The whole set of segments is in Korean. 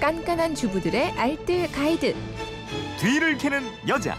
깐깐한 주부들의 알뜰 가이드. 뒤를 캐는 여자.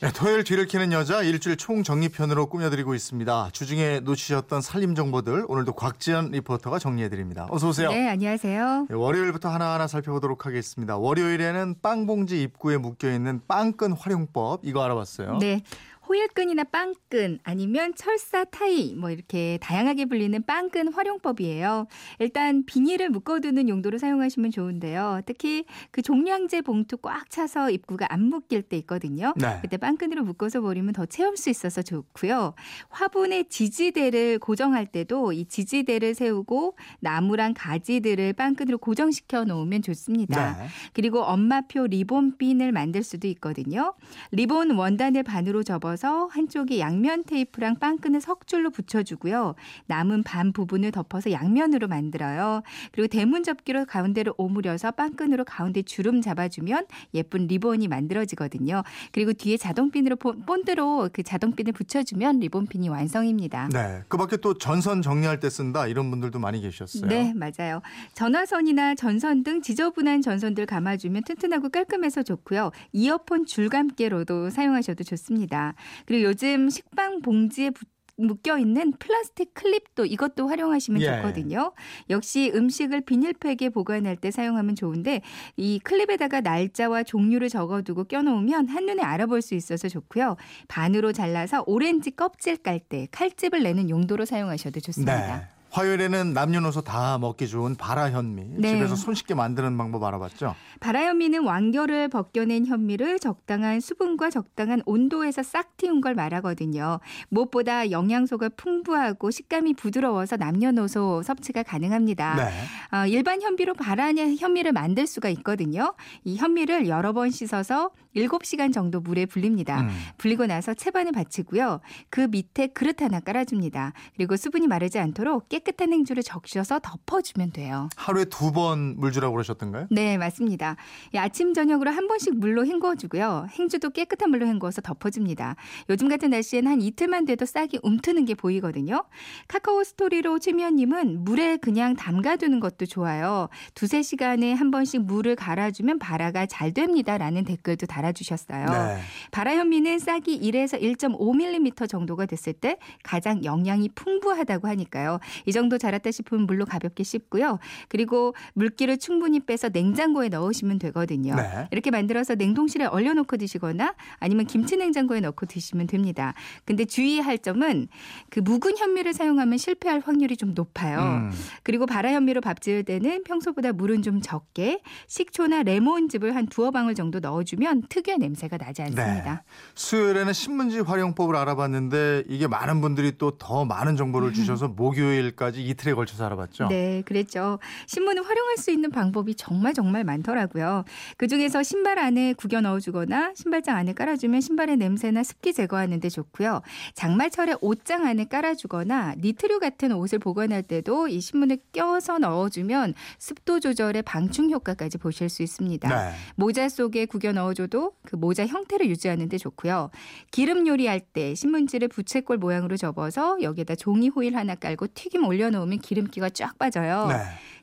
네, 토요일 뒤를 캐는 여자 일주일 총정리편으로 꾸며드리고 있습니다. 주중에 놓치셨던 살림 정보들 오늘도 곽지연 리포터가 정리해드립니다. 어서 오세요. 네, 안녕하세요. 네, 월요일부터 하나하나 살펴보도록 하겠습니다. 월요일에는 빵 봉지 입구에 묶여있는 빵끈 활용법 이거 알아봤어요. 네. 호일끈이나 빵끈 아니면 철사 타이 뭐 이렇게 다양하게 불리는 빵끈 활용법이에요. 일단 비닐을 묶어두는 용도로 사용하시면 좋은데요. 특히 그 종량제 봉투 꽉 차서 입구가 안 묶일 때 있거든요. 네. 그때 빵끈으로 묶어서 버리면 더 채울 수 있어서 좋고요. 화분의 지지대를 고정할 때도 이 지지대를 세우고 나무랑 가지들을 빵끈으로 고정시켜 놓으면 좋습니다. 네. 그리고 엄마표 리본핀을 만들 수도 있거든요. 리본 원단을 반으로 접어서 한쪽에 양면 테이프랑 빵끈을 석줄로 붙여주고요. 남은 반 부분을 덮어서 양면으로 만들어요. 그리고 대문 접기로 가운데를 오므려서 빵끈으로 가운데 주름 잡아주면 예쁜 리본이 만들어지거든요. 그리고 뒤에 자동핀으로 본- 본드로 그 자동핀을 붙여주면 리본핀이 완성입니다. 네. 그 밖에 또 전선 정리할 때 쓴다 이런 분들도 많이 계셨어요. 네, 맞아요. 전화선이나 전선 등 지저분한 전선들 감아주면 튼튼하고 깔끔해서 좋고요. 이어폰 줄감개로도 사용하셔도 좋습니다. 그리고 요즘 식빵 봉지에 붙 묶여 있는 플라스틱 클립도 이것도 활용하시면 예. 좋거든요. 역시 음식을 비닐팩에 보관할 때 사용하면 좋은데 이 클립에다가 날짜와 종류를 적어두고 껴놓으면 한눈에 알아볼 수 있어서 좋고요. 반으로 잘라서 오렌지 껍질 깔 때 칼집을 내는 용도로 사용하셔도 좋습니다. 네. 화요일에는 남녀노소 다 먹기 좋은 바라현미 네. 집에서 손쉽게 만드는 방법 알아봤죠? 바라현미는 완결을 벗겨낸 현미를 적당한 수분과 적당한 온도에서 싹 틔운 걸 말하거든요. 무엇보다 영양소가 풍부하고 식감이 부드러워서 남녀노소 섭취가 가능합니다. 네. 어, 일반 현미로 바란 현미를 만들 수가 있거든요. 이 현미를 여러 번 씻어서 7시간 정도 물에 불립니다. 음. 불리고 나서 채반을 받치고요. 그 밑에 그릇 하나 깔아줍니다. 그리고 수분이 마르지 않도록 깨끗한 행주를 적셔서 덮어주면 돼요. 하루에 두 번 물 주라고 그러셨던가요? 네, 맞습니다. 이 아침 저녁으로 한 번씩 물로 헹궈주고요. 행주도 깨끗한 물로 헹궈서 덮어줍니다. 요즘 같은 날씨에는 한 이틀만 돼도 싹이 움트는 게 보이거든요. 카카오 스토리로 최미연님은 물에 그냥 담가두는 것도 좋아요. 두세 시간에 한 번씩 물을 갈아주면 발화가 잘 됩니다라는 댓글도 달아 주셨어요. 네. 바라현미는 싹이 1에서 1.5mm 정도가 됐을 때 가장 영양이 풍부하다고 하니까요. 이 정도 자랐다 싶으면 물로 가볍게 씻고요. 그리고 물기를 충분히 빼서 냉장고에 넣으시면 되거든요. 네. 이렇게 만들어서 냉동실에 얼려놓고 드시거나 아니면 김치 냉장고에 넣고 드시면 됩니다. 근데 주의할 점은 그 묵은 현미를 사용하면 실패할 확률이 좀 높아요. 음. 그리고 바라현미로 밥 지을 때는 평소보다 물은 좀 적게 식초나 레몬즙을 한 두어 방울 정도 넣어주면 특유의 냄새가 나지 않습니다. 네. 수요일에는 신문지 활용법을 알아봤는데 이게 많은 분들이 또 더 많은 정보를 주셔서 목요일까지 이틀에 걸쳐서 알아봤죠. 네, 그랬죠. 신문을 활용할 수 있는 방법이 정말 정말 많더라고요. 그 중에서 신발 안에 구겨 넣어주거나 신발장 안에 깔아주면 신발의 냄새나 습기 제거하는 데 좋고요. 장마철에 옷장 안에 깔아주거나 니트류 같은 옷을 보관할 때도 이 신문을 껴서 넣어주면 습도 조절에 방충 효과까지 보실 수 있습니다. 네. 모자 속에 구겨 넣어줘 도 그 모자 형태를 유지하는 데 좋고요. 기름 요리할 때 신문지를 부채꼴 모양으로 접어서 여기에다 종이 호일 하나 깔고 튀김 올려놓으면 기름기가 쫙 빠져요. 네.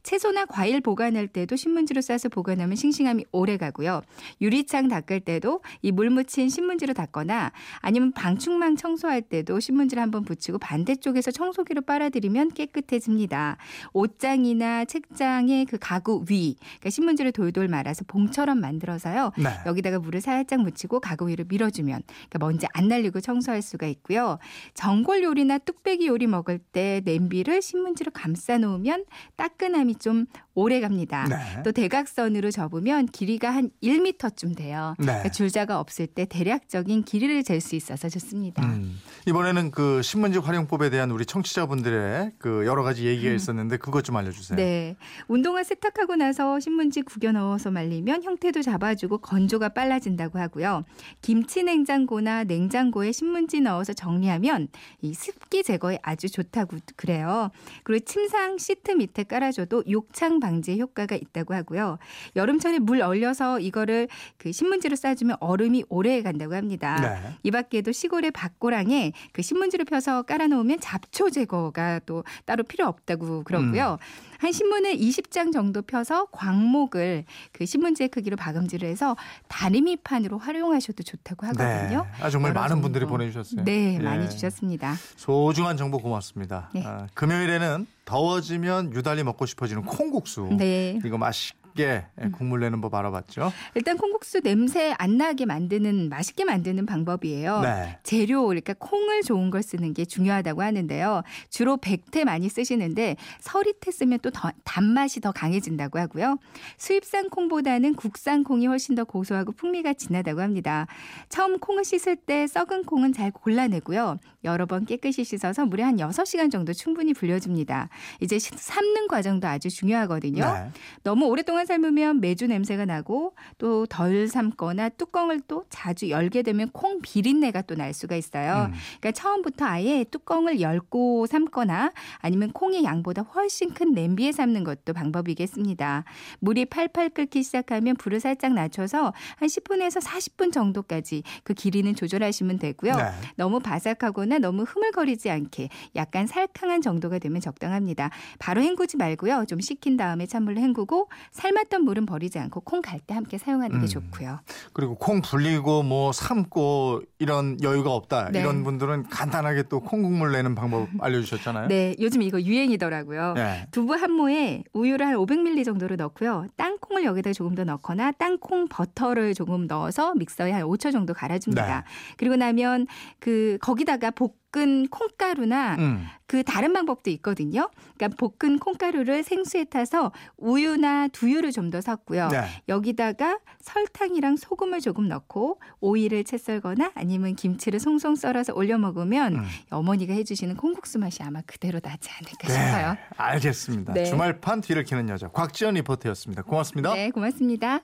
채소나 과일 보관할 때도 신문지로 싸서 보관하면 싱싱함이 오래 가고요. 유리창 닦을 때도 이 물 묻힌 신문지로 닦거나 아니면 방충망 청소할 때도 신문지를 한번 붙이고 반대쪽에서 청소기로 빨아들이면 깨끗해집니다. 옷장이나 책장의 그 가구 위, 그러니까 신문지를 돌돌 말아서 봉처럼 만들어서요. 네. 여기다가 물을 살짝 묻히고 가구 위로 밀어주면 그러니까 먼지 안 날리고 청소할 수가 있고요. 전골 요리나 뚝배기 요리 먹을 때 냄비를 신문지로 감싸 놓으면 따끈함이 좀 오래 갑니다. 네. 또 대각선으로 접으면 길이가 한 1m쯤 돼요. 네. 그러니까 줄자가 없을 때 대략적인 길이를 잴 수 있어서 좋습니다. 음. 이번에는 그 신문지 활용법에 대한 우리 청취자분들의 그 여러 가지 얘기가 있었는데 그것 좀 알려주세요. 음. 네. 운동화 세탁하고 나서 신문지 구겨 넣어서 말리면 형태도 잡아주고 건조가 빨라진다고 하고요. 김치 냉장고나 냉장고에 신문지 넣어서 정리하면 이 습기 제거에 아주 좋다고 그래요. 그리고 침상 시트 밑에 깔아줘도 욕창 방지 효과가 있다고 하고요. 여름철에 물 얼려서 이거를 그 신문지로 싸주면 얼음이 오래 간다고 합니다. 네. 이 밖에도 시골의 밭고랑에 그 신문지를 펴서 깔아놓으면 잡초 제거가 또 따로 필요 없다고 그러고요. 한 신문을 20장 정도 펴서 광목을 그 신문지의 크기로 박음질을 해서 다리미판으로 활용하셔도 좋다고 하거든요. 아, 정말 많은 정보. 분들이 보내주셨어요. 네, 예. 많이 주셨습니다. 소중한 정보 고맙습니다. 네. 아, 금요일에는 더워지면 유달리 먹고 싶어지는 콩국수. 네. 이거 맛있 게 예, 국물 내는 법 알아봤죠. 일단 콩국수 냄새 안 나게 만드는 맛있게 만드는 방법이에요. 네. 재료 그러니까 콩을 좋은 걸 쓰는 게 중요하다고 하는데요. 주로 백태 많이 쓰시는데 서리태 쓰면 또 더, 단맛이 더 강해진다고 하고요. 수입산 콩보다는 국산 콩이 훨씬 더 고소하고 풍미가 진하다고 합니다. 처음 콩을 씻을 때 썩은 콩은 잘 골라내고요. 여러 번 깨끗이 씻어서 물에 한 6시간 정도 충분히 불려줍니다. 이제 시- 삶는 과정도 아주 중요하거든요. 네. 너무 오랫동안 삶으면 매주 냄새가 나고 또 덜 삶거나 뚜껑을 또 자주 열게 되면 콩 비린내가 또 날 수가 있어요. 음. 그러니까 처음부터 아예 뚜껑을 열고 삶거나 아니면 콩의 양보다 훨씬 큰 냄비에 삶는 것도 방법이겠습니다. 물이 팔팔 끓기 시작하면 불을 살짝 낮춰서 한 10분에서 40분 정도까지 그 길이는 조절하시면 되고요. 네. 너무 바삭하거나 너무 흐물거리지 않게 약간 살캉한 정도가 되면 적당합니다. 바로 헹구지 말고요. 좀 식힌 다음에 찬물로 헹구고 삶 았던 물은 버리지 않고 콩 갈 때 함께 사용하는 게 음. 좋고요. 그리고 콩 불리고 뭐 삶고 이런 여유가 없다. 네. 이런 분들은 간단하게 또 콩국물 내는 방법 알려주셨잖아요. 네, 요즘 이거 유행이더라고요. 네. 두부 한 모에 우유를 한 500ml 정도를 넣고요. 땅콩을 여기다 조금 더 넣거나 땅콩 버터를 조금 넣어서 믹서에 한 5초 정도 갈아줍니다. 네. 그리고 나면 그 거기다가 볶 은 콩가루나 음. 그 다른 방법도 있거든요. 그러니까 볶은 콩가루를 생수에 타서 우유나 두유를 좀 더 섞고요. 네. 여기다가 설탕이랑 소금을 조금 넣고 오이를 채 썰거나 아니면 김치를 송송 썰어서 올려 먹으면 음. 어머니가 해주시는 콩국수 맛이 아마 그대로 나지 않을까 싶어요. 네. 알겠습니다. 네. 주말판 뒤를 캐는 여자 곽지연 리포터였습니다. 고맙습니다. 네, 고맙습니다.